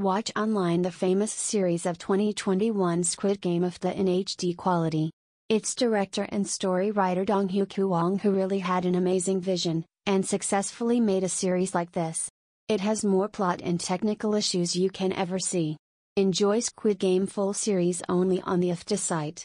Watch online the famous series of 2021 Squid Game Afdah in HD quality. Its director and story writer Dong Hyuk Hwang who really had an amazing vision, and successfully made a series like this. It has more plot and technical issues you can ever see. Enjoy Squid Game full series only on the Afdah site.